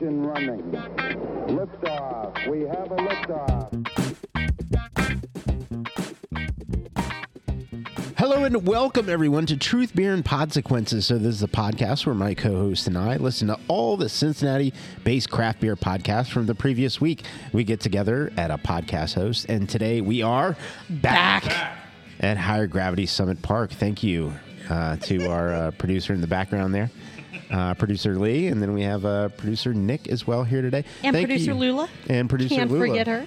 engine running. Liftoff. We have a liftoff. Hello and welcome everyone to Truth, Beer, and Podsequences. So this is a podcast where my co-host and I listen to all the Cincinnati-based craft beer podcasts from the previous week. We get together at a podcast host, and today we are back, at Higher Gravity Summit Park. Thank you uh, to our uh, producer in the background there. Uh, producer Lee, and then we have uh, producer Nick as well here today. And Thank producer you. Lula. And producer Lula. Can't Lula. forget her.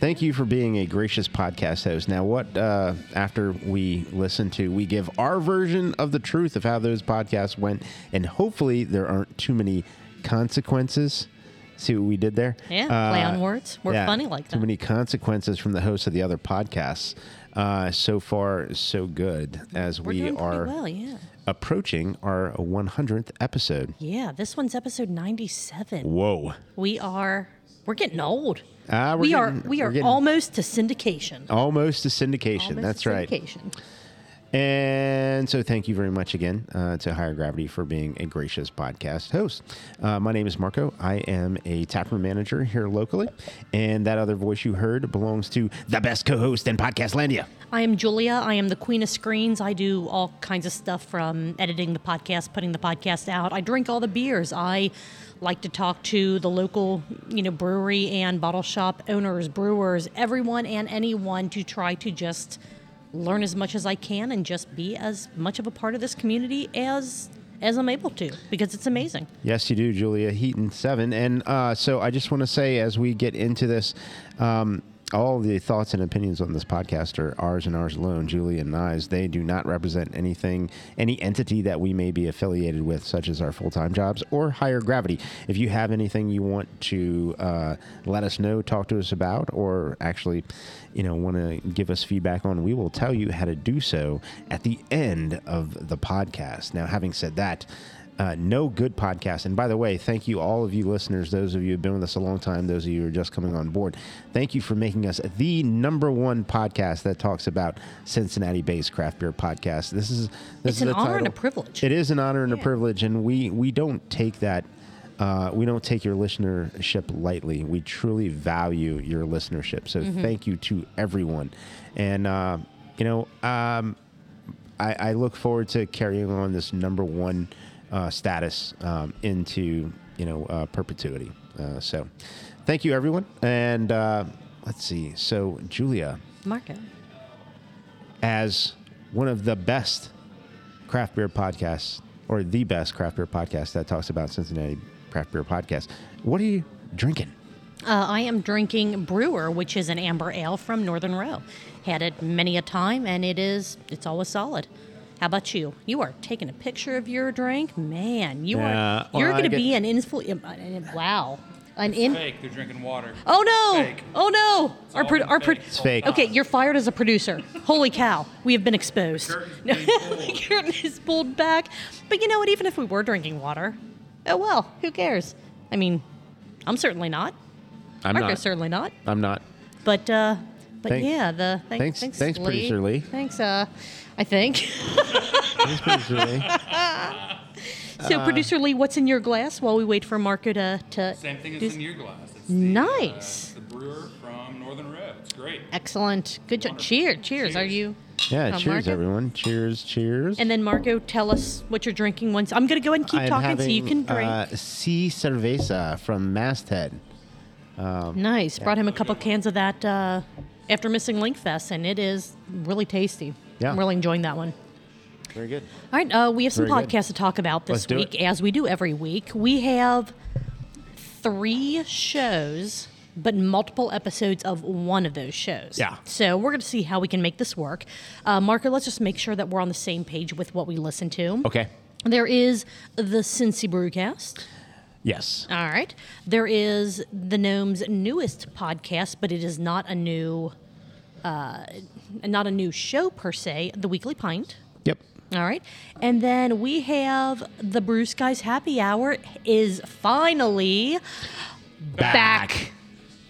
Thank you for being a gracious podcast host. Now, what uh, after we listen to, we give our version of the truth of how those podcasts went, and hopefully there aren't too many consequences. See what we did there? Yeah, play on words. We're yeah, funny like that. Too many consequences from the hosts of the other podcasts. Uh, so far, so good as We're we are well, yeah. approaching our 100th episode. Yeah, this one's episode 97. Whoa. We are we're getting old. Ah, we're we are getting- we we're getting- almost to syndication. Almost to syndication. Almost That's to right. And so, thank you very much again uh, to Higher Gravity for being a gracious podcast host. Uh, my name is Marco. I am a taproom manager here locally, and that other voice you heard belongs to the best co-host in Podcast Landia. I am Julia. I am the queen of screens. I do all kinds of stuff from editing the podcast, putting the podcast out. I drink all the beers. I like to talk to the local, you know, brewery and bottle shop owners, brewers, everyone and anyone to try to just learn as much as I can and just be as much of a part of this community as as I'm able to because it's amazing. Yes, you do, Julia Heaton seven. And uh, so, I just want to say, as we get into this. Um, all the thoughts and opinions on this podcast are ours and ours alone, Julie and I's. They do not represent anything, any entity that we may be affiliated with, such as our full time jobs or higher gravity. If you have anything you want to uh, let us know, talk to us about, or actually, you know, want to give us feedback on, we will tell you how to do so at the end of the podcast. Now, having said that, uh, no good podcast. And by the way, thank you, all of you listeners, those of you who have been with us a long time, those of you who are just coming on board. Thank you for making us the number one podcast that talks about Cincinnati based craft beer podcast. This is this It's is an the honor and a privilege. It is an honor and a privilege, and we we don't take that. Uh, we don't take your listenership lightly. We truly value your listenership. So Mm-hmm. thank you to everyone. And uh, you know, um, I, I look forward to carrying on this number one uh, status um, into you know uh, perpetuity. Uh, so, thank you everyone, and uh, let's see. So, Julia, Marco. as one of the best craft beer podcasts, or the best craft beer podcast that talks about Cincinnati craft beer podcast, what are you drinking? Uh, I am drinking Brewer, which is an amber ale from Northern Row. Had it many a time, and it is it's always solid. How about you? You are taking a picture of your drink, man. You Yeah, are you're well, going to be an influ. Um, uh, uh, wow, an in. Fake. They're drinking water. Oh no! Fake. Oh no! Our all pro- our pro- fake. It's fake. Okay, you're fired as a producer. Holy cow, we have been exposed. Curtain's No, being pulled. the curtain is pulled back. But you know what? Even if we were drinking water, oh well, who cares? I mean, I'm certainly not. I'm Marco's not. certainly not. I'm not. But uh, but Thank- yeah, the thanks- thanks, thanks, producer Lee. Thanks, uh, I think. Thanks, producer Lee. so, producer Lee, what's in your glass while we wait for Marco to to Same thing as do- in your glass. It's Nice. The, uh, the brewer from Northern Row. It's great. Excellent. Good job. Wonderful. Cheers. Cheers. Are you? Yeah, Uh, cheers, Marco? everyone. Cheers, cheers. And then Marco, tell us what you're drinking. Once I'm going to go ahead and keep I'm talking so you can drink. Uh, Sí Cerveza from Masthead. nice. Brought him a couple cans of that uh, after missing Linck Fest, and it is really tasty. Yeah. I'm really enjoying that one. Very good. All right, uh, we have some Very good. podcasts to talk about this Let's week, as we do every week. We have three shows, but multiple episodes of one of those shows. Yeah. So we're going to see how we can make this work. Uh, Marco, let's just make sure that we're on the same page with what we listen to. Okay. There is the Cincy Brewcast. Yes. All right. There is the Gnome's newest podcast, but it is not a new, uh, not a new show per se. The Weekly Pint. Yep. All right. And then we have the Brew Skies Happy Hour is finally back.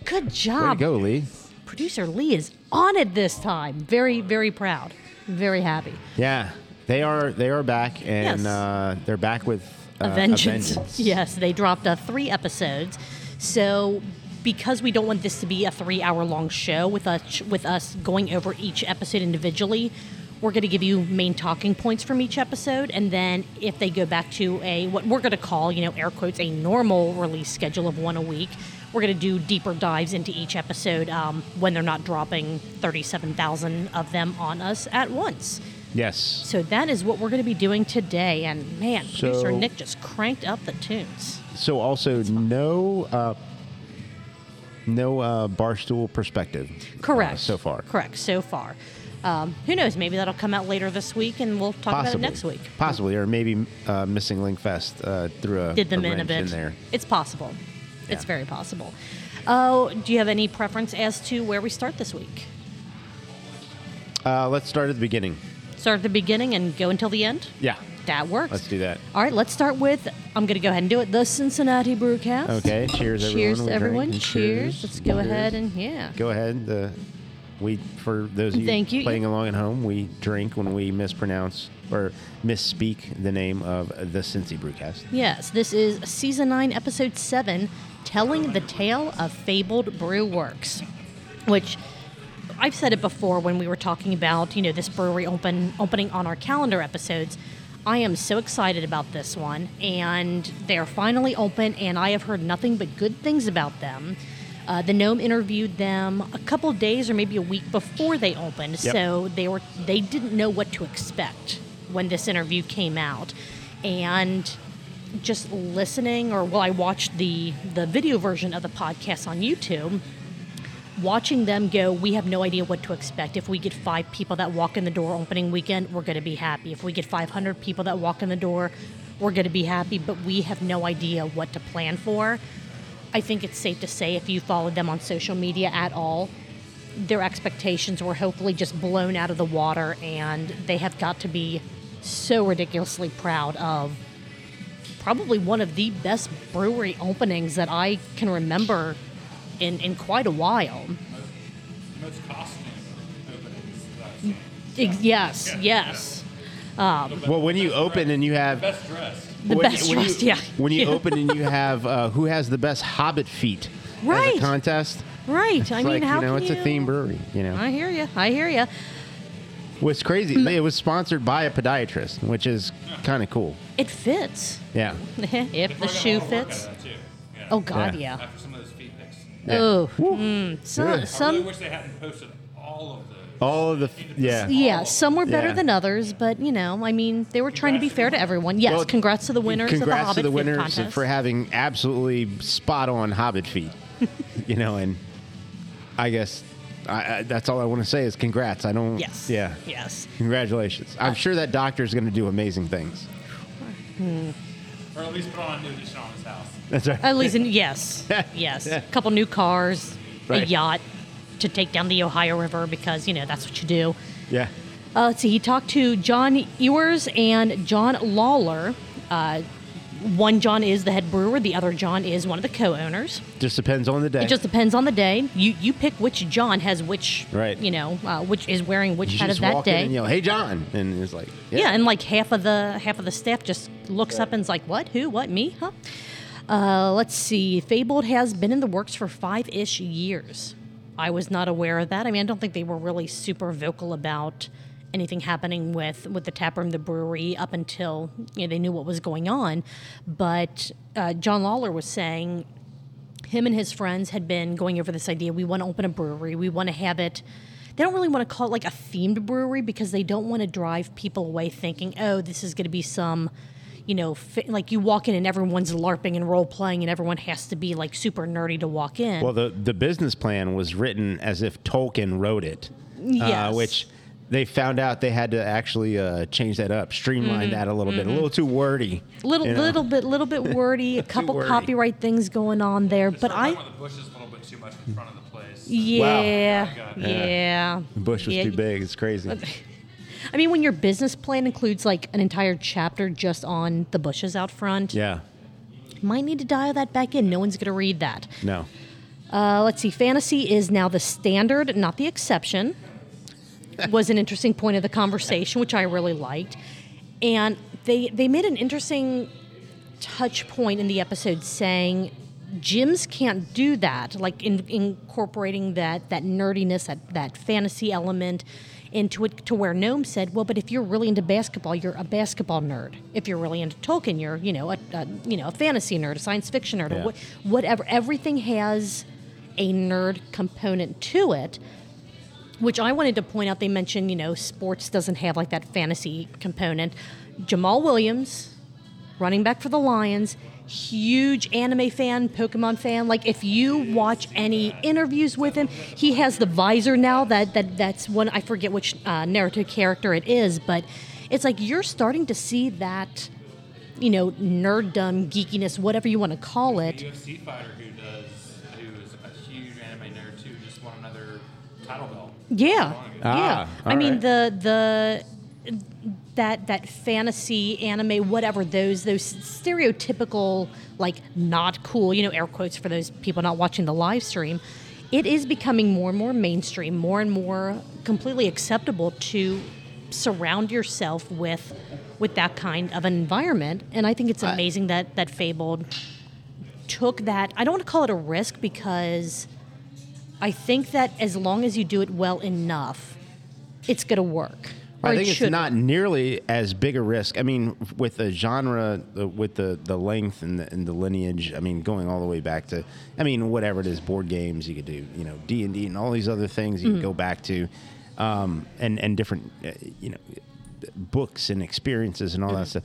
Good Way to job. go, Lee. Producer Lee is on it this time. Very, very proud. Very happy. Yeah, they are. They are back, and Yes. uh, they're back with uh, a vengeance. Yes, they dropped uh, three episodes. So, because we don't want this to be a three-hour-long show with us with us going over each episode individually, we're going to give you main talking points from each episode, and then if they go back to a what we're going to call, you know, air quotes, a normal release schedule of one a week, we're going to do deeper dives into each episode um, when they're not dropping thirty-seven thousand of them on us at once. Yes. So that is what we're going to be doing today. And man, producer So- Nick just cranked up the tunes. So also no uh, no uh, barstool perspective. uh, Correct. so far. Correct. So far. Um, who knows? Maybe that'll come out later this week, and we'll talk about it Possibly. next week. Possibly, or maybe uh, missing Linck Fest uh, through a Did them a in a bit. in there. It's possible. It's very possible. Oh, do you have any preference as to where we start this week? Uh, let's start at the beginning. Start at the beginning and go until the end. Yeah. That works. Let's do that. All right, let's start with. I'm going to go ahead and do it. The Cincinnati Brewcast. Okay. Cheers, everyone. Cheers to everyone. and Cheers. Let's go Cheers. ahead and yeah. Go ahead. The we for those of you, Thank you. playing along at home, we drink when we mispronounce or misspeak the name of the Cincy Brewcast. Yes, this is season nine, episode seven, telling the tale of fabled brew works, which I've said it before when we were talking about you know this brewery open opening on our calendar episodes. I am so excited about this one, and they're finally open, and I have heard nothing but good things about them. Uh, the gnome interviewed them a couple days or maybe a week before they opened, Yep. so they were they didn't know what to expect when this interview came out, and just listening or well i watched the the video version of the podcast on youtube watching them go we have no idea what to expect. If we get five people that walk in the door opening weekend we're going to be happy. If we get 500 people that walk in the door we're going to be happy but we have no idea what to plan for. I think it's safe to say if you followed them on social media at all their expectations were hopefully just blown out of the water and they have got to be so ridiculously proud of probably one of the best brewery openings that I can remember in, in quite a while. Most costume openings that I've seen. Ex- Yes, yes. Well, when you open and you have Best dressed. The when, best when dressed, you, yeah. When you open and you have uh, who has the best Hobbit feet as Right. a contest. Right. It's I mean, like, how you know, can it's you... a theme brewery. You know, I hear you. I hear you. what's crazy? It was sponsored by a podiatrist, which is kind of cool. It fits. Yeah. if They the probably got a shoe lot of work fits. out of that, too. Yeah. Oh God, Yeah. Yeah. After some of those feet pics. Yeah. Oh, mm, some, Yeah. I really some wish they hadn't posted all of those. All of the yeah. yeah, some were better Yeah. than others, but you know, I mean, they were trying to be fair to everyone. Yes, Well, congrats to the winners of the Congrats Hobbit to the winners contest. for having absolutely spot on Hobbit feet. you know, and I guess I, I, that's all I want to say is congrats. I don't. yes, Yeah. yes. Congratulations. I'm sure that doctor is going to do amazing things. Or at least put on a new addition on his house. That's right. At least, in, yes, yes. A couple new cars, a Right. yacht to take down the Ohio River because you know that's what you do. Yeah. Uh, let's see. He talked to John Ewers and John Lawler. Uh, one John is the head brewer. The other John is one of the co-owners. Just depends on the day. It just depends on the day. You you pick which John has which. Right. You know, uh, which is wearing which you hat of that day. and yell, "Hey, John!" and it's like, Yeah. and like half of the half of the staff just looks up and is like, "What? Who? What? Me? Huh?" Uh, let's see. Fabled has been in the works for five ish years. I was not aware of that. I mean, I don't think they were really super vocal about anything happening with with the tap room, the brewery, up until you know they knew what was going on. But uh, John Lawler was saying him and his friends had been going over this idea. We want to open a brewery. We want to have it. They don't really want to call it like a themed brewery because they don't want to drive people away thinking, oh, this is going to be some, you know, like you walk in and everyone's LARPing and role playing and everyone has to be like super nerdy to walk in. Well, the the business plan was written as if Tolkien wrote it, Yes. uh, which they found out they had to actually uh, change that up, streamline that a little bit, a little too wordy. little, you know? little bit, little bit wordy. A couple wordy. copyright things going on there, but I, talking about the bushes a little bit too much in front of the place. yeah, Wow. yeah, The bush was Yeah, too big. It's crazy. I mean, when your business plan includes like an entire chapter just on the bushes out front, Yeah. might need to dial that back in. No one's going to read that. No. Uh, let's see. Fantasy is now the standard, not the exception. Was an interesting point of the conversation, which I really liked. And they they made an interesting touch point in the episode saying gyms can't do that, like in, incorporating that that nerdiness, that that fantasy element into it. To where Gnome said, "Well, but if you're really into basketball, you're a basketball nerd. If you're really into Tolkien, you're you know a, a you know a fantasy nerd, a science fiction nerd, Yeah. what, whatever. Everything has a nerd component to it." Which I wanted to point out. They mentioned, you know, sports doesn't have like that fantasy component. Jamaal Williams, running back for the Lions, huge anime fan, Pokemon fan. Like if you watch any interviews with him, he has the visor now. That that that's one I forget which uh, Naruto character it is, but it's like you're starting to see that. You know, nerddom, geekiness, whatever you want to call it. UFC fighter who Yeah, Ah, yeah. I all mean right. the the that that fantasy anime, whatever those those stereotypical like not cool, you know, air quotes for those people not watching the live stream. It is becoming more and more mainstream, more and more completely acceptable to surround yourself with with that kind of an environment. And I think it's I- amazing that that Fabled took that. I don't want to call it a risk because I think that as long as you do it well enough, it's going to work. Or I it think it's should not nearly as big a risk. I mean, with the genre, uh, with the, the length and the, and the lineage. I mean, going all the way back to, I mean, whatever it is, board games you could do, you know, D and D and all these other things you Mm-hmm. can go back to, um, and and different, uh, you know, books and experiences and all Mm-hmm. that stuff.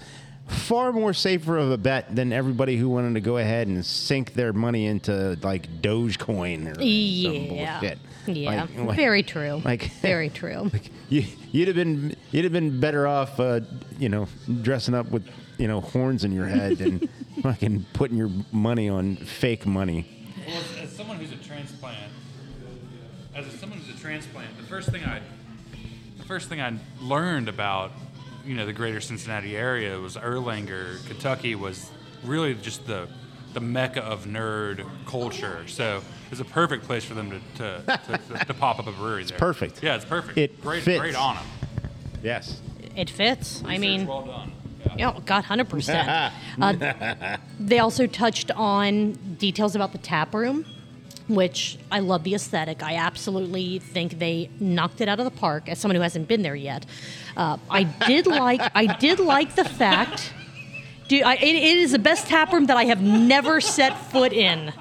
Far more safer of a bet than everybody who wanted to go ahead and sink their money into like Dogecoin or some bullshit. Yeah. Like- like- Very true. like- very true. you, you'd have been you'd have been better off, uh, you know, dressing up with you know horns in your head and fucking putting your money on fake money. Well, as, as someone who's a transplant, as a, someone who's a transplant, the first thing I, the first thing I learned about, you know, the greater Cincinnati area was Erlanger, Kentucky was really just the, the mecca of nerd culture. So it's a perfect place for them to to, to, to, to pop up a brewery there. perfect. Yeah, it's perfect. It great, fits. great on them. Yes. It fits. I mean, well done. yeah, God, hundred percent. Uh, They also touched on details about the tap room, which I love the aesthetic. I absolutely think they knocked it out of the park. As someone who hasn't been there yet, uh, I did like. I did like the fact. Dude, I, it, it is the best tap room that I have never set foot in.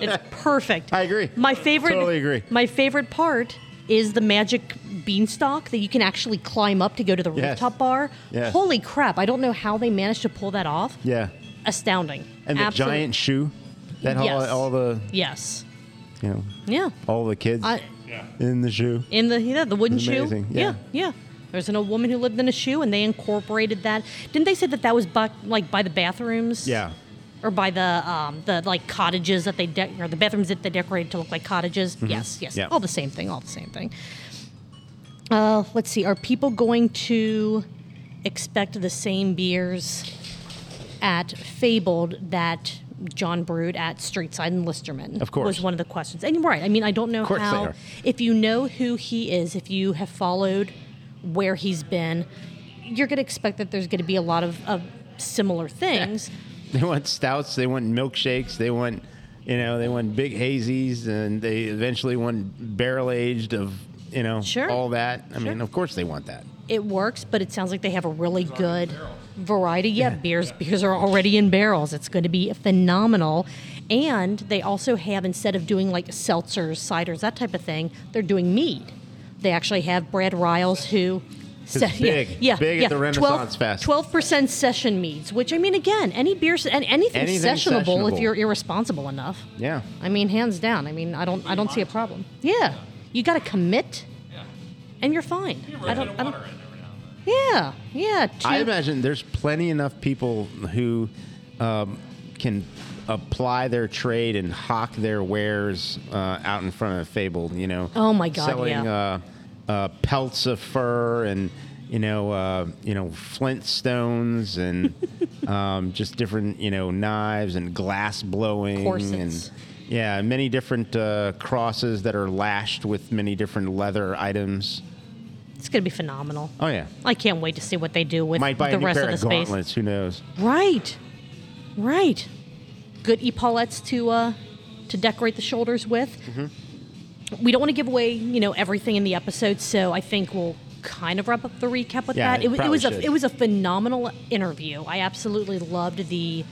It's perfect. I agree. My favorite. Totally agree. My favorite part is the magic beanstalk that you can actually climb up to go to the Yes. rooftop bar. Yes. Holy crap! I don't know how they managed to pull that off. Yeah. Astounding. And the Absolute- giant shoe that all, all the Yes. You know Yeah. all the kids I, in the shoe. in the yeah the wooden shoe. amazing, Yeah. yeah. yeah. There's an old woman who lived in a shoe, and they incorporated that. Didn't they say that that was by, like by the bathrooms? Yeah. Or by the um, the like cottages that they de- or the bathrooms that they decorated to look like cottages. Yes, yes, Mm-hmm. Yeah. all the same thing, all the same thing. Uh, let's see. Are people going to expect the same beers at Fabled that John brewed at Streetside and Listermann? Of course. was one of the questions. And you're right. I mean, I don't know Of how. are. If you know who he is, if you have followed where he's been, you're going to expect that there's going to be a lot of, of similar things. They want stouts. They want milkshakes. They want, you know, they want big hazies, and they eventually want barrel aged of, you know, Sure. all that. I Sure. mean, of course they want that. It works, but it sounds like they have a really good variety. Yeah, beers beers are already in barrels. It's going to be phenomenal. And they also have instead of doing like seltzers, ciders, that type of thing, they're doing mead. They actually have Brad Riles who It's big. yeah, Big at yeah, the Renaissance Fest. Twelve percent session meads, which I mean, again, any beer, and anything Anything sessionable if you're irresponsible enough. Yeah. I mean, hands down. I mean, I don't, I don't see a problem. Yeah, you got to commit, Yeah. And you're fine. You I don't, rotate I don't. water in every now and then. Yeah, yeah. I imagine there's plenty enough people who um, can apply their trade and hawk their wares uh, out in front of Fable. You know, Oh my God, selling yeah. uh, uh, pelts of fur and you know, uh, you know, flintstones and um, just different you know knives and glass blowing Corsets. and yeah, many different uh, crosses that are lashed with many different leather items. It's going to be phenomenal. Oh yeah, I can't wait to see what they do with might buy the a new rest pair of of the space. gauntlets. Who knows? Right. Right. Good epaulettes to uh, to decorate the shoulders with. Mm-hmm. We don't want to give away, you know, everything in the episode, so I think we'll kind of wrap up the recap with Yeah, that. It, wa- it probably was should. a it was a phenomenal interview. I absolutely loved the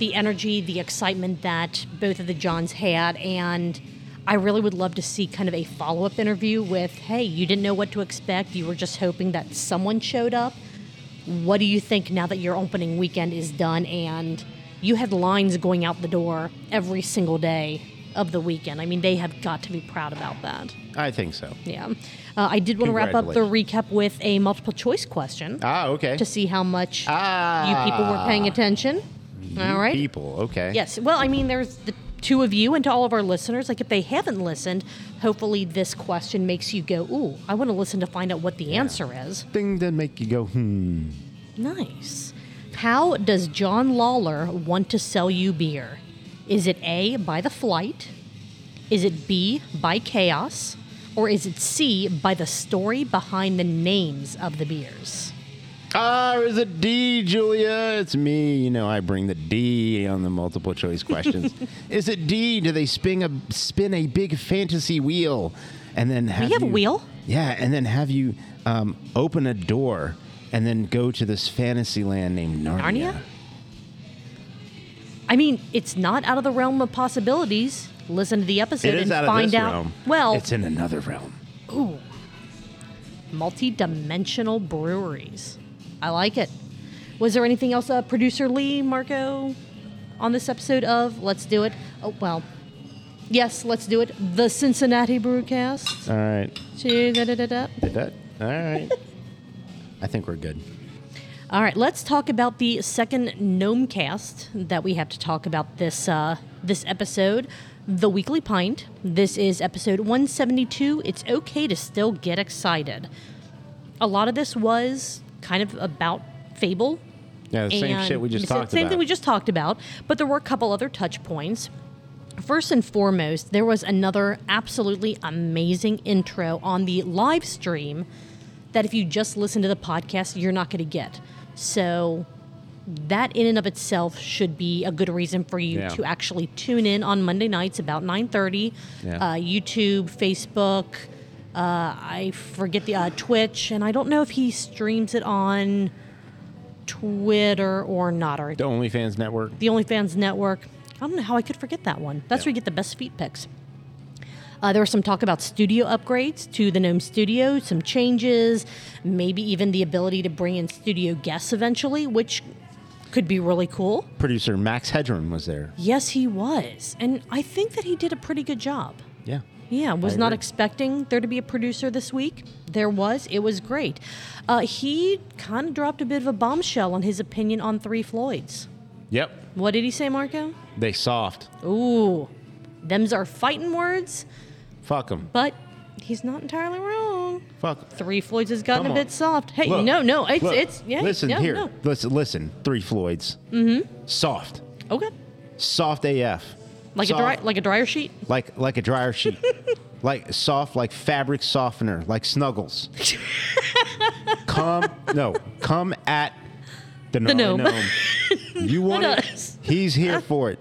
the energy, the excitement that both of the Johns had, and I really would love to see kind of a follow up interview with, hey, you didn't know what to expect, you were just hoping that someone showed up what do you think now that your opening weekend is done and you had lines going out the door every single day of the weekend? I mean, they have got to be proud about that. I think so. Yeah. Uh, I did want to wrap up the recap with a multiple choice question Ah, okay. to see how much ah, you people were paying attention. All right. People, okay. Yes. Well, I mean, there's the two of you, and to all of our listeners, like if they haven't listened, hopefully this question makes you go, "Ooh, I want to listen to find out what the answer is." Thing that make you go, hmm. Nice. How does John Lawler want to sell you beer? Is it A, by the flight? Is it B, by chaos? Or is it C, by the story behind the names of the beers? Ah, is it D, Julia? It's me. You know, I bring the D on the multiple choice questions. is it D? Do they spin a spin a big fantasy wheel, and then have have a wheel? Yeah, and then have you um, open a door and then go to this fantasy land named Narnia. Narnia? I mean, it's not out of the realm of possibilities. Listen to the episode and out of find out. realm. Well, it's in another realm. Ooh. Multi-dimensional breweries. I like it. Was there anything else, uh, producer Lee, Marco, on this episode of Let's Do It? Oh, well, yes, let's do it. The Cincinnati Brewcast. All right. Da-da-da-da. Did that? All right. I think we're good. All right, let's talk about the second gnome cast that we have to talk about this uh, this episode, the Weekly Pint. This is episode 172. It's okay to still get excited. A lot of this was kind of about Fable. Yeah, the same shit we just talked Same about. thing we just talked about, but there were a couple other touch points. First and foremost, there was another absolutely amazing intro on the live stream that if you just listen to the podcast, you're not going to get. So that in and of itself should be a good reason for you Yeah. to actually tune in on Monday nights about 9:30. Yeah. Uh, YouTube, Facebook, uh, I forget the uh, Twitch, and I don't know if he streams it on Twitter or not, or The OnlyFans network. the OnlyFans network. I don't know how I could forget that one. That's where you get the best feet pics. Uh, there was some talk about studio upgrades to the Gnome Studio, some changes, maybe even the ability to bring in studio guests eventually, which could be really cool. Producer Max Hedron was there. Yes, he was. And I think that he did a pretty good job. Yeah. Yeah, was not expecting there to be a producer this week. There was. It was great. Uh, he kind of dropped a bit of a bombshell on his opinion on Three Floyds. Yep. What did he say, Marco? They soft. Ooh, them's are fighting words, Fuck them. but he's not entirely wrong. Fuck. Three Floyds has gotten Come a on. bit soft. Hey, Look, no, no, it's look, it's yeah. Listen no, here. no. Listen, listen. Three Floyds. Mm-hmm. Soft. Okay, Soft AF. Like Soft, a dry, like a dryer sheet. like like a dryer sheet. like soft, like fabric softener, like Snuggles. come no, come at the, The gnarly gnome. You want it? He's here for it.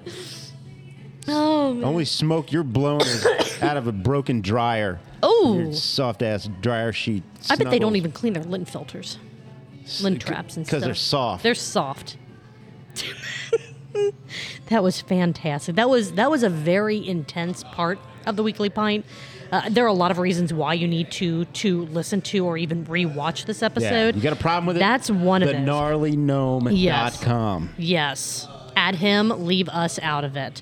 Oh, man. Only smoke you're blowing is out of a broken dryer. oh. Soft ass dryer sheet. I bet they don't even clean their lint filters, lint traps and stuff. because they're soft. They're soft. that was fantastic. That was that was a very intense part of the weekly pint. Uh, there are a lot of reasons why you need to to listen to or even rewatch this yeah. episode. You got a problem with it? That's one of the those. gnarlygnome.com. Yes. Yes. Add him, leave us out of it.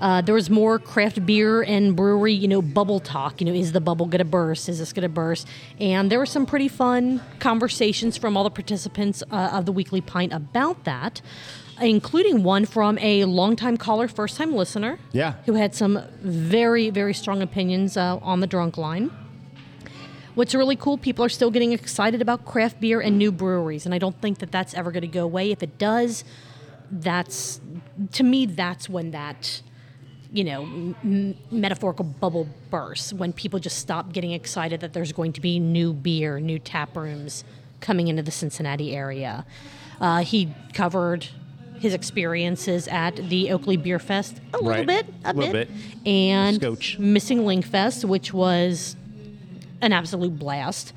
Uh, there was more craft beer and brewery, you know, bubble talk. You know, is the bubble going to burst? Is this going to burst? And there were some pretty fun conversations from all the participants uh, of the Weekly Pint about that, including one from a longtime caller, first time listener. Yeah. Who had some very, very strong opinions uh, on the drunk line. What's really cool, people are still getting excited about craft beer and new breweries, and I don't think that that's ever going to go away. If it does, that's to me that's when that you know m- metaphorical bubble bursts when people just stop getting excited that there's going to be new beer, new tap rooms coming into the Cincinnati area. Uh, he covered his experiences at the Oakley Beer Fest a little Right. bit, a, A little bit. and Scotch. Missing Linck Fest, which was an absolute blast.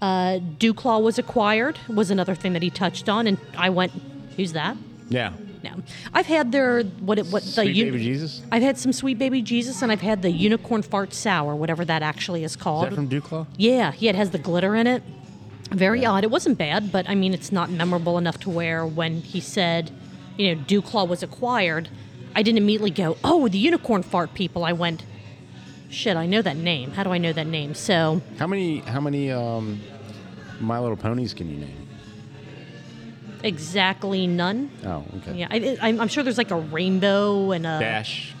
Uh, DuClaw was acquired was another thing that he touched on, and I went, "Who's that?" Yeah. No, I've had their what it what the Sweet Baby Jesus? I've had some Sweet Baby Jesus, and I've had the Unicorn Fart Sour, whatever that actually is Is called. that from DuClaw? Yeah, yeah, it has the glitter in it. Very odd. It wasn't bad, but I mean, it's not memorable enough to where when he said, you know, DuClaw was acquired, I didn't immediately go, oh, the unicorn fart people. I went, shit, I know that name. How do I know that name? So, How many how many um, My Little Ponies can you name? exactly none. Oh, okay. Yeah, I, I'm I'm sure there's like a rainbow and a Dash.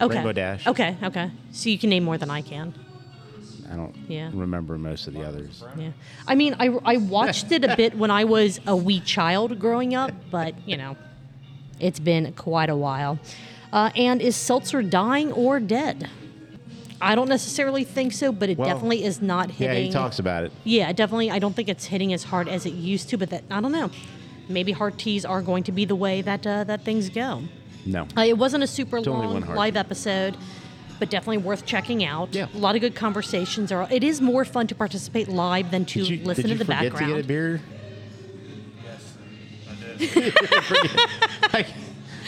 Okay. Rainbow Dash. Okay, okay. So you can name more than I can. I don't Yeah. remember most of the others. Yeah. I mean, I, I watched it a bit when I was a wee child growing up, but, you know, it's been quite a while. Uh, and is Seltzer dying or dead? I don't necessarily think so, but it Well, definitely is not hitting. Yeah, he talks about it. Yeah, definitely. I don't think it's hitting as hard as it used to, but that I don't know. Maybe hard teas are going to be the way that uh, that things go. No. Uh, it wasn't a super only long live episode, but definitely worth checking out. Yeah. A lot of good conversations. Are it is more fun to participate live than to you, listen did you to the background. to Like,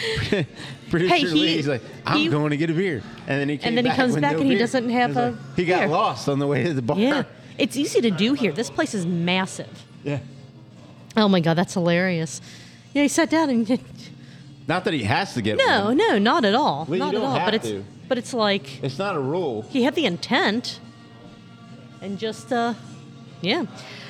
Producer Hey, he- Lee's like, I'm he- going to get a beer, and then he came then he comes back no and he doesn't have a like- He got beer. lost on the way to the bar. Yeah, it's easy to do here. This place is massive. Yeah. Oh my god, that's hilarious. Yeah, he sat down and Not that he has to get no, one. no, not at all, Well, not at all. But it's to. but it's like It's not a rule. he had the intent, and just uh, yeah.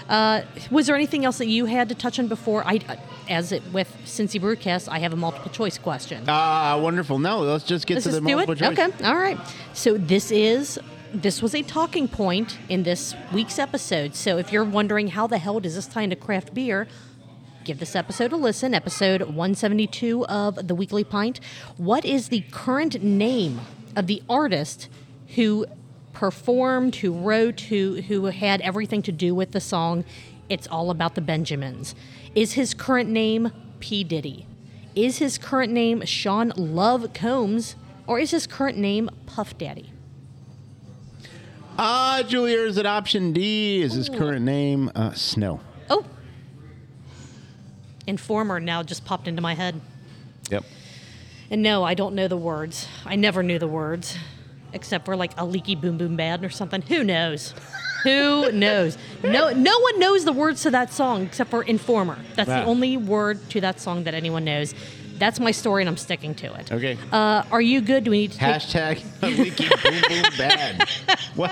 Uh, was there anything else that you had to touch on before? I, uh, as it with Cincy Brewcast, I have a multiple choice question. Ah, wonderful. No, let's just get Let's to just the do it. choice. Okay, all right. So this is this was a talking point in this week's episode. So if you're wondering how the hell does this tie into craft beer, give this episode a listen. Episode 172 of the Weekly Pint. What is the current name of the artist who performed, who wrote, who who had everything to do with the song? It's all about the Benjamins. Is his current name P Diddy? Is his current name Sean Love Combs, or is his current name Puff Daddy? Ah, Julia is at option D. Is his current name uh, Snow? Oh, Informer now just popped into my head. Yep. And no, I don't know the words. I never knew the words, except for like a leaky boom boom bad or something. Who knows? Who knows? No, no one knows the words to that song except for Informer. That's Wow. the only word to that song that anyone knows. That's my story, and I'm sticking to it. Okay. Uh, are you good? Do we need to take Hashtag leaky boom boom bad. What?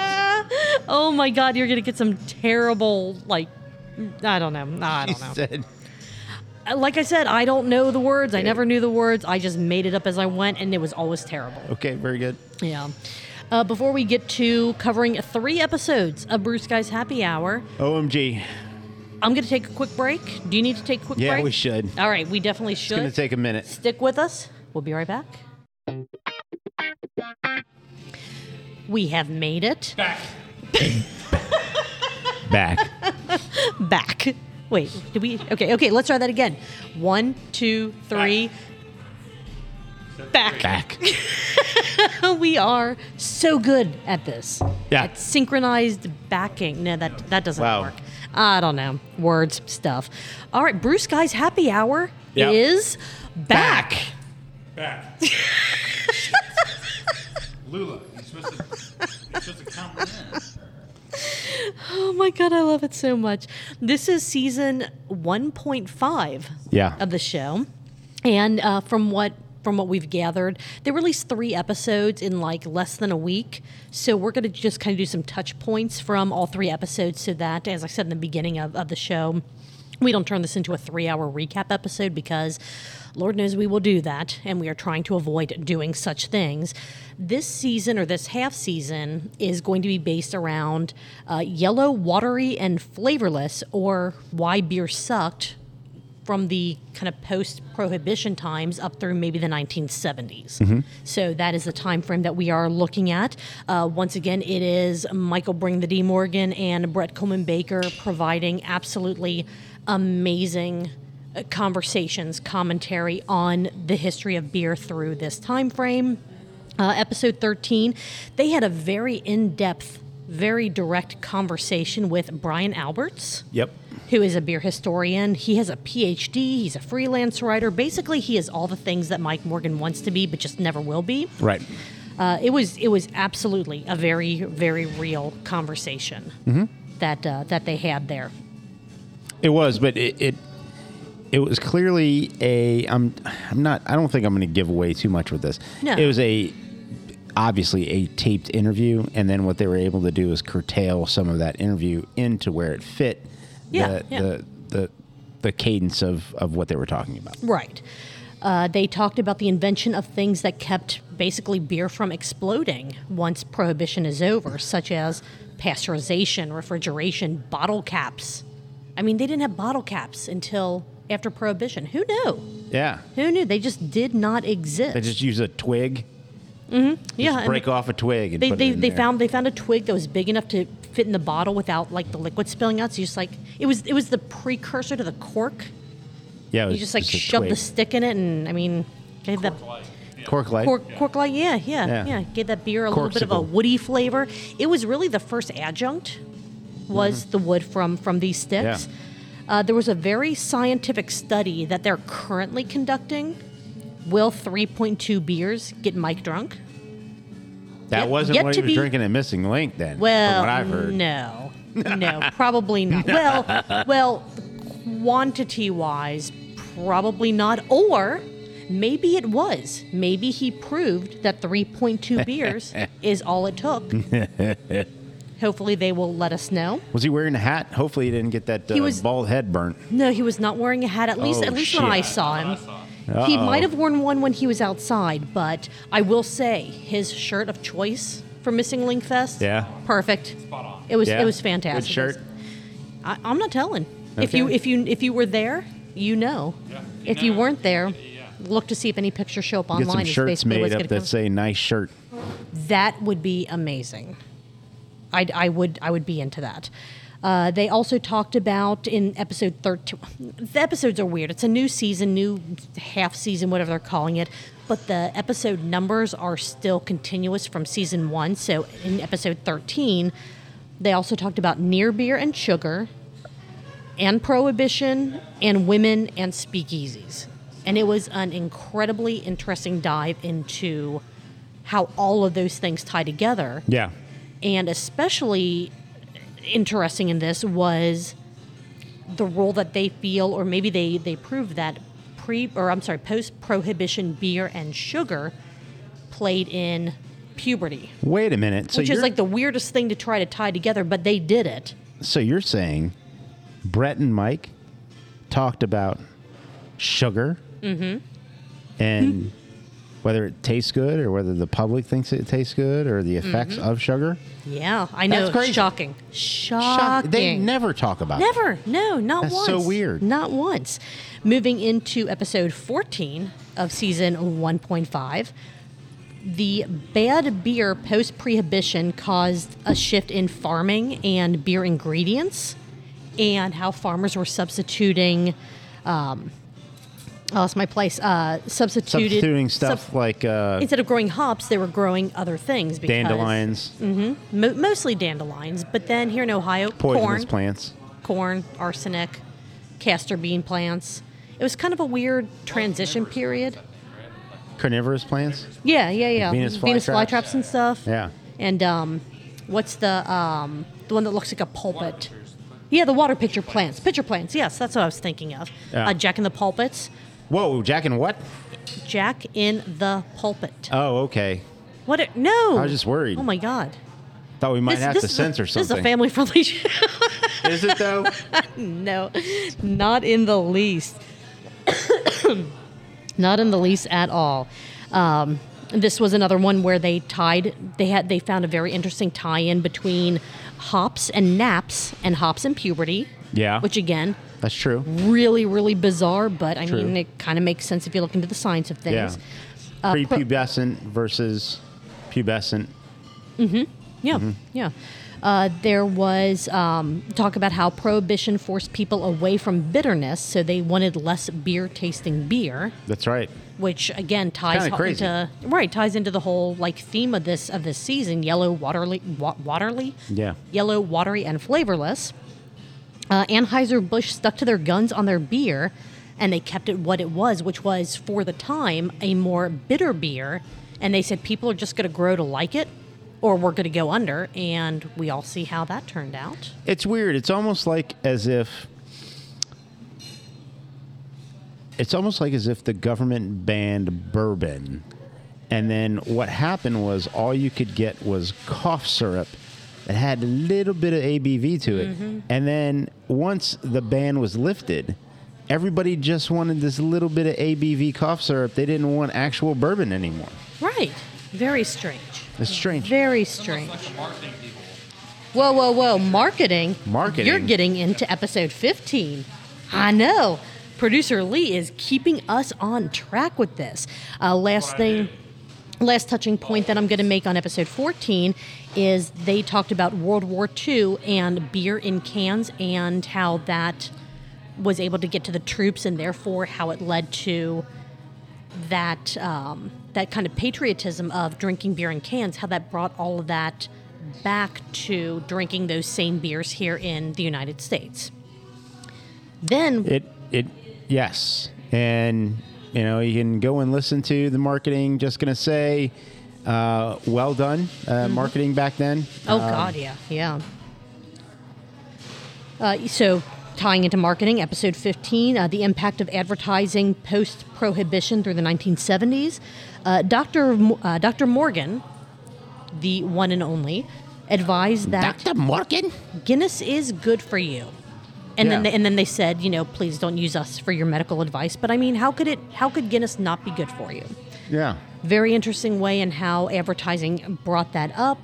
Oh my God, you're gonna get some terrible like. I don't know. I don't know. said. Like I said, I don't know the words. I never knew the words. I just made it up as I went, and it was always terrible. Okay, very good. Yeah. Uh, before we get to covering three episodes of Brew Skies Happy Hour, OMG. I'm going to take a quick break. Do you need to take a quick Yeah, break? we should. All right, we definitely should. It's going to take a minute. Stick with us. We'll be right back. We have made it Back. Back. back. Wait, did we? Okay, okay, let's try that again. One, two, three. Back. Back. we are so good at this. Yeah. At synchronized backing. No, that that doesn't Wow. work. I don't know. Words, stuff. All right, Brew Skies happy hour Yep. is back. Back. Lula, you're supposed to, you're supposed to compliment. Oh my god, I love it so much. This is season 1.5 Yeah. of the show. And uh, from what from what we've gathered, they released three episodes in like less than a week. So we're going to just kind of do some touch points from all three episodes so that, as I said in the beginning of, of the show, we don't turn this into a three hour recap episode because Lord knows we will do that, and we are trying to avoid doing such things. This season, or this half season, is going to be based around uh, yellow, watery, and flavorless, or why beer sucked from the kind of post prohibition times up through maybe the 1970s. So that is the time frame that we are looking at. Uh, once again, it is Michael Bring the D Morgan and Brett Coleman Baker providing absolutely amazing uh, conversations, commentary on the history of beer through this time frame. Uh, episode 13, they had a very in-depth, very direct conversation with Brian Alberts Yep. who is a beer historian. He has a PhD, he's a freelance writer. Basically, he is all the things that Mike Morgan wants to be, but just never will be. Right. Uh, it was it was absolutely a very very real conversation that uh, that they had there. It was, but it it, it was clearly a. I'm I'm not. I don't think I'm going to give away too much with this. No. It was a obviously a taped interview, and then what they were able to do is curtail some of that interview into where it fit. Yeah, The yeah. the the, the cadence of of what they were talking about. Right. Uh, they talked about the invention of things that kept basically beer from exploding once prohibition is over, such as pasteurization, refrigeration, bottle caps. I mean, they didn't have bottle caps until after prohibition. Who knew? Yeah. Who knew? They just did not exist. They just use a twig. Mm-hmm. Yeah, Just and break off a twig. And they, put they, it in they there. found they found a twig that was big enough to fit in the bottle without like the liquid spilling out. So you just like it was it was the precursor to the cork. Yeah, it was You just like a shove the stick in it, and I mean, gave that cork light. cork, cork light. Yeah, yeah, Yeah. yeah, Gave that beer a little bit of a woody flavor. It was really the first adjunct was the wood from from these sticks. Mm-hmm. Yeah. Uh, there was a very scientific study that they're currently conducting. Will 3.2 beers get Mike drunk? That wasn't what he was be- drinking at Missing Linck then. Well, from what I've heard. no, no, probably not. Well, well, quantity wise, probably not. Or maybe it was. Maybe he proved that 3.2 beers is all it took. Hopefully, they will let us know. Was he wearing a hat? Hopefully, he didn't get that uh, He was- bald head burnt. No, he was not wearing a hat. At least, Oh, at least when I saw him. He Uh-oh. might have worn one when he was outside, but I will say his shirt of choice for Missing Linck Fest. Yeah. perfect. Spot on. It was Yeah? it was fantastic. Good shirt. I, I'm not telling. If you Okay. if you if you were there, you know. Yeah. If you No, weren't there, look to see if any pictures show up Get online. some is shirts basically made what's up gonna that come. say "nice shirt." That would be amazing. I I would I would be into that. Uh, they also talked about in episode 13. The episodes are weird. It's a new season, new half season, whatever they're calling it. But the episode numbers are still continuous from season one. So in episode 13, they also talked about near beer and sugar, and prohibition, and women and speakeasies. And it was an incredibly interesting dive into how all of those things tie together. Yeah. And especially interesting in this was the role that they feel, or maybe they, they prove that pre, or I'm sorry, post prohibition beer and sugar played in puberty, Wait a minute. So which is like the weirdest thing to try to tie together, but they did it. so you're saying Brett and Mike talked about sugar Mm-hmm. and whether it tastes good or whether the public thinks it tastes good or the effects Mm-hmm. of sugar. Yeah, I know. That's crazy. Shocking. Shock- Shocking. They never talk about it. Never. No, not That's once. so weird. Not once. Moving into episode 14 of season 1.5, the bad beer post prohibition caused a shift in farming and beer ingredients and how farmers were substituting. Um, I lost my place. Uh, substituted Substituting sub- stuff like uh, instead of growing hops, they were growing other things. Because, dandelions, Mo- mostly dandelions, but then here in Ohio, poisonous corn, plants. corn, arsenic, castor bean plants. It was kind of a weird transition period. Carnivorous plants? Yeah, yeah, yeah. Venus flytraps? flytraps and stuff. Yeah. And um, what's the um, the one that looks like a pulpit? Yeah, the water pitcher plants. Pitcher plants. Yes, that's what I was thinking of. Yeah. Uh, Jack in the pulpits. Whoa, Jack and what? Jack in the pulpit. Oh, okay. What? A, no. I was just worried. Oh my god. Thought we might This- have this to is a- censor This is a family friendly show. Is it though? No, not in the least. not in the least at all. Um, this was another one where they tied. They had they found a very interesting tie-in between hops and naps and hops and puberty. Yeah. Which again, That's true. really really bizarre, but I True. mean it kind of makes sense if you look into the science of Yeah. things. Uh, pro- versus pubescent. Yeah, Mm-hmm. yeah. Yeah. Uh, there was um, talk about how prohibition forced people away from bitterness, so they wanted less beer tasting beer, That's right. which again ties into right ties into the whole like theme of this of this season: yellow, waterly, wa- waterly, Yeah. yellow, watery, and flavorless. Uh, Anheuser Busch stuck to their guns on their beer, and they kept it what it was, which was for the time a more bitter beer. And they said people are just going to grow to like it, or we're going to go under. And we all see how that turned out. It's weird. It's almost like as if it's almost like as if the government banned bourbon, and then what happened was all you could get was cough syrup that had a little bit of ABV to it, and then once the ban was lifted. Everybody just wanted this little bit of ABV cough syrup. They didn't want actual bourbon anymore. Right. Very strange. It's strange. Very strange. like the marketing people. Whoa, whoa, whoa. Marketing. Marketing. You're getting into episode 15. I know. Producer Lee is keeping us on track with this. Uh, last thing, last touching point that I'm going to make on episode 14 is they talked about World War II and beer in cans and how that was able to get to the troops and therefore how it led to that um, that kind of patriotism of drinking beer in cans, how that brought all of that back to drinking those same beers here in the United States. Then, It it yes, and you know you can go and listen to the marketing. Just gonna say, uh, well done, uh, marketing back then. Mm-hmm. oh Um, God, yeah, yeah. Uh, so, tying into marketing, episode 15, uh, the impact of advertising post prohibition through the 1970s. Uh, Dr. Mo- uh, Dr. Morgan, the one and only, advised that Dr. Morgan. Guinness is good for you. And then they, and then they said, you know, please don't use us for your medical advice. But I mean, how could it how could Guinness not be good for you? Yeah. Very interesting way in how advertising brought that up.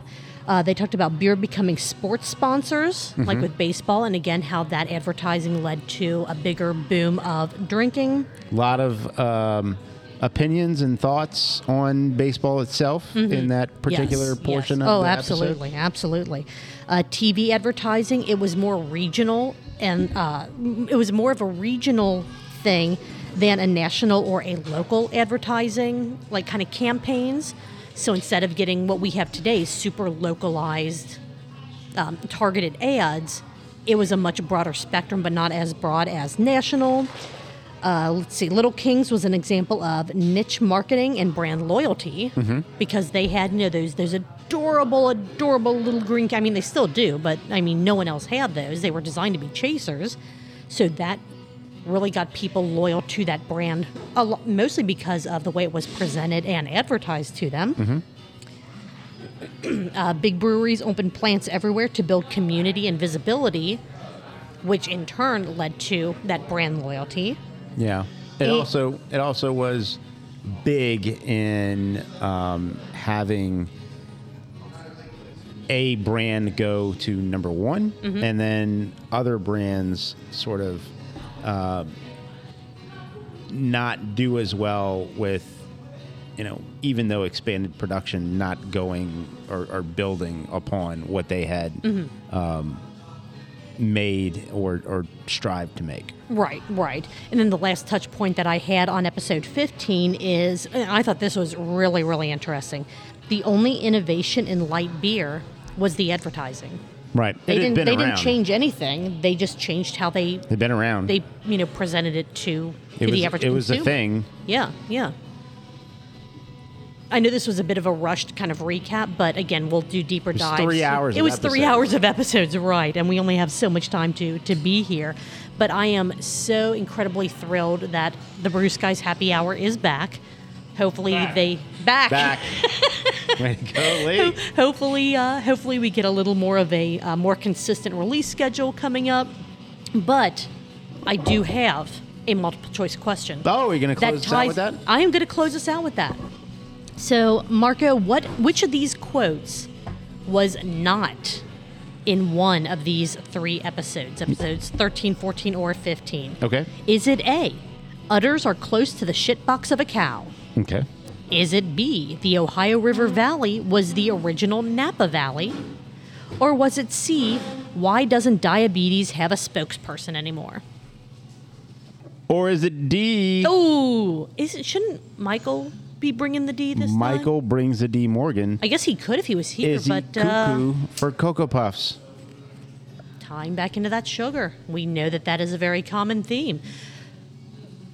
Uh, they talked about beer becoming sports sponsors, like with baseball, and again how that advertising led to a bigger boom of drinking. A lot of um, opinions and thoughts on baseball itself in that particular Yes, portion yes. of oh the episode. Oh, absolutely absolutely uh, tv advertising it was more regional and uh, it was more of a regional thing than a national or a local advertising like kind of campaigns so instead of getting what we have today super localized um, targeted ads it was a much broader spectrum but not as broad as national uh, let's see, Little Kings was an example of niche marketing and brand loyalty because they had you know those those adorable, adorable little green. I mean, they still do, but I mean, no one else had those. They were designed to be chasers, so that really got people loyal to that brand, a lo- mostly because of the way it was presented and advertised to them. uh, big breweries opened plants everywhere to build community and visibility, which in turn led to that brand loyalty. Yeah. It It- also it also was big in um, having a brand go to number one, Mm-hmm. and then other brands sort of uh, not do as well with you know even though expanded production not going or, or building upon what they had Mm-hmm. um, made or or strived to make. Right, right. And then the last touch point that I had on episode 15 is and I thought this was really, really interesting. The only innovation in light beer was the advertising. Right. They It didn't they around. didn't change anything. They just changed how they They've been around. they you know presented it to, it was, the average it was a thing. Yeah, yeah. I know this was a bit of a rushed kind of recap, but again, we'll do deeper was dives. three hours It was three hours of episodes, right? And we only have so much time to to be here. But I am so incredibly thrilled that the Brew Skies Happy Hour is back. Hopefully Back. they back. Back. Way to go, Lee. hopefully, uh, hopefully we get a little more of a uh, more consistent release schedule coming up. But I do have a multiple choice question. Oh, are you going to close us out with that? I am going to close us out with that. So, Marco, what which of these quotes was not in one of these three episodes? Episodes 13, 14, or 15? Okay. Is it A, udders are close to the shitbox of a cow? Okay. Is it B, the Ohio River Valley was the original Napa Valley? Or was it C, why doesn't diabetes have a spokesperson anymore? Or is it D? Oh, is it, shouldn't Michael be bringing the D this time? Michael brings the D. Morgan. I guess he could if he was here, Is he but uh, cuckoo for Cocoa Puffs? tying back into that sugar. We know that that is a very common theme.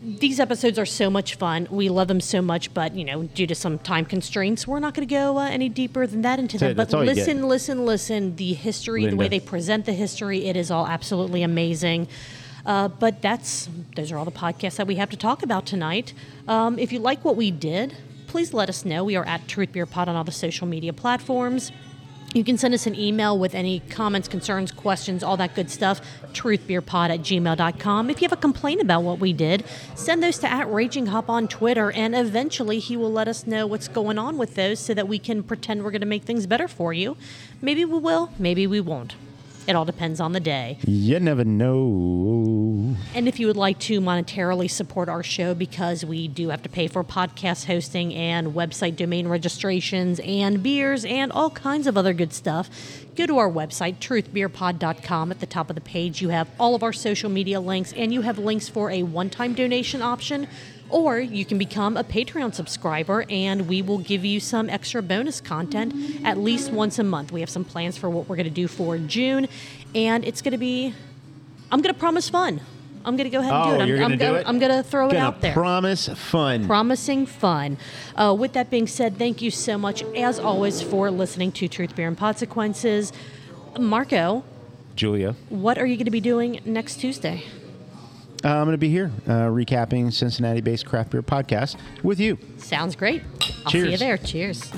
These episodes are so much fun. We love them so much, but you know, due to some time constraints, we're not going to go uh, any deeper than that into them. But That's get. listen, listen, listen. The history, the way they present the history, it is all absolutely amazing. Uh, but that's those are all the podcasts that we have to talk about tonight. Um, if you like what we did, please let us know. We are at Truth Beer Pod on all the social media platforms. You can send us an email with any comments, concerns, questions, all that good stuff. Truthbeerpod at gmail.com. If you have a complaint about what we did, send those to at Raging Hop on Twitter, and eventually he will let us know what's going on with those so that we can pretend we're going to make things better for you. Maybe we will, maybe we won't. It all depends on the day. You never know. And if you would like to monetarily support our show, because we do have to pay for podcast hosting and website domain registrations and beers and all kinds of other good stuff, go to our website, truthbeerpod.com. At the top of the page, you have all of our social media links and you have links for a one time donation option. Or you can become a Patreon subscriber and we will give you some extra bonus content at least once a month. We have some plans for what we're going to do for June, and it's going to be I'm going to promise fun. I'm going to go ahead and Oh, do it. I'm, you're gonna I'm do it? I'm going to throw it Gonna out there. Promise fun. Promising fun. Uh, with that being said, thank you so much, as always, for listening to Truth, Beer, and Podsequences. Marco, Julia. what are you going to be doing next Tuesday? Uh, I'm going to be here uh, recapping Cincinnati based craft beer podcast with you. Sounds great. I'll see you Cheers. there. Cheers.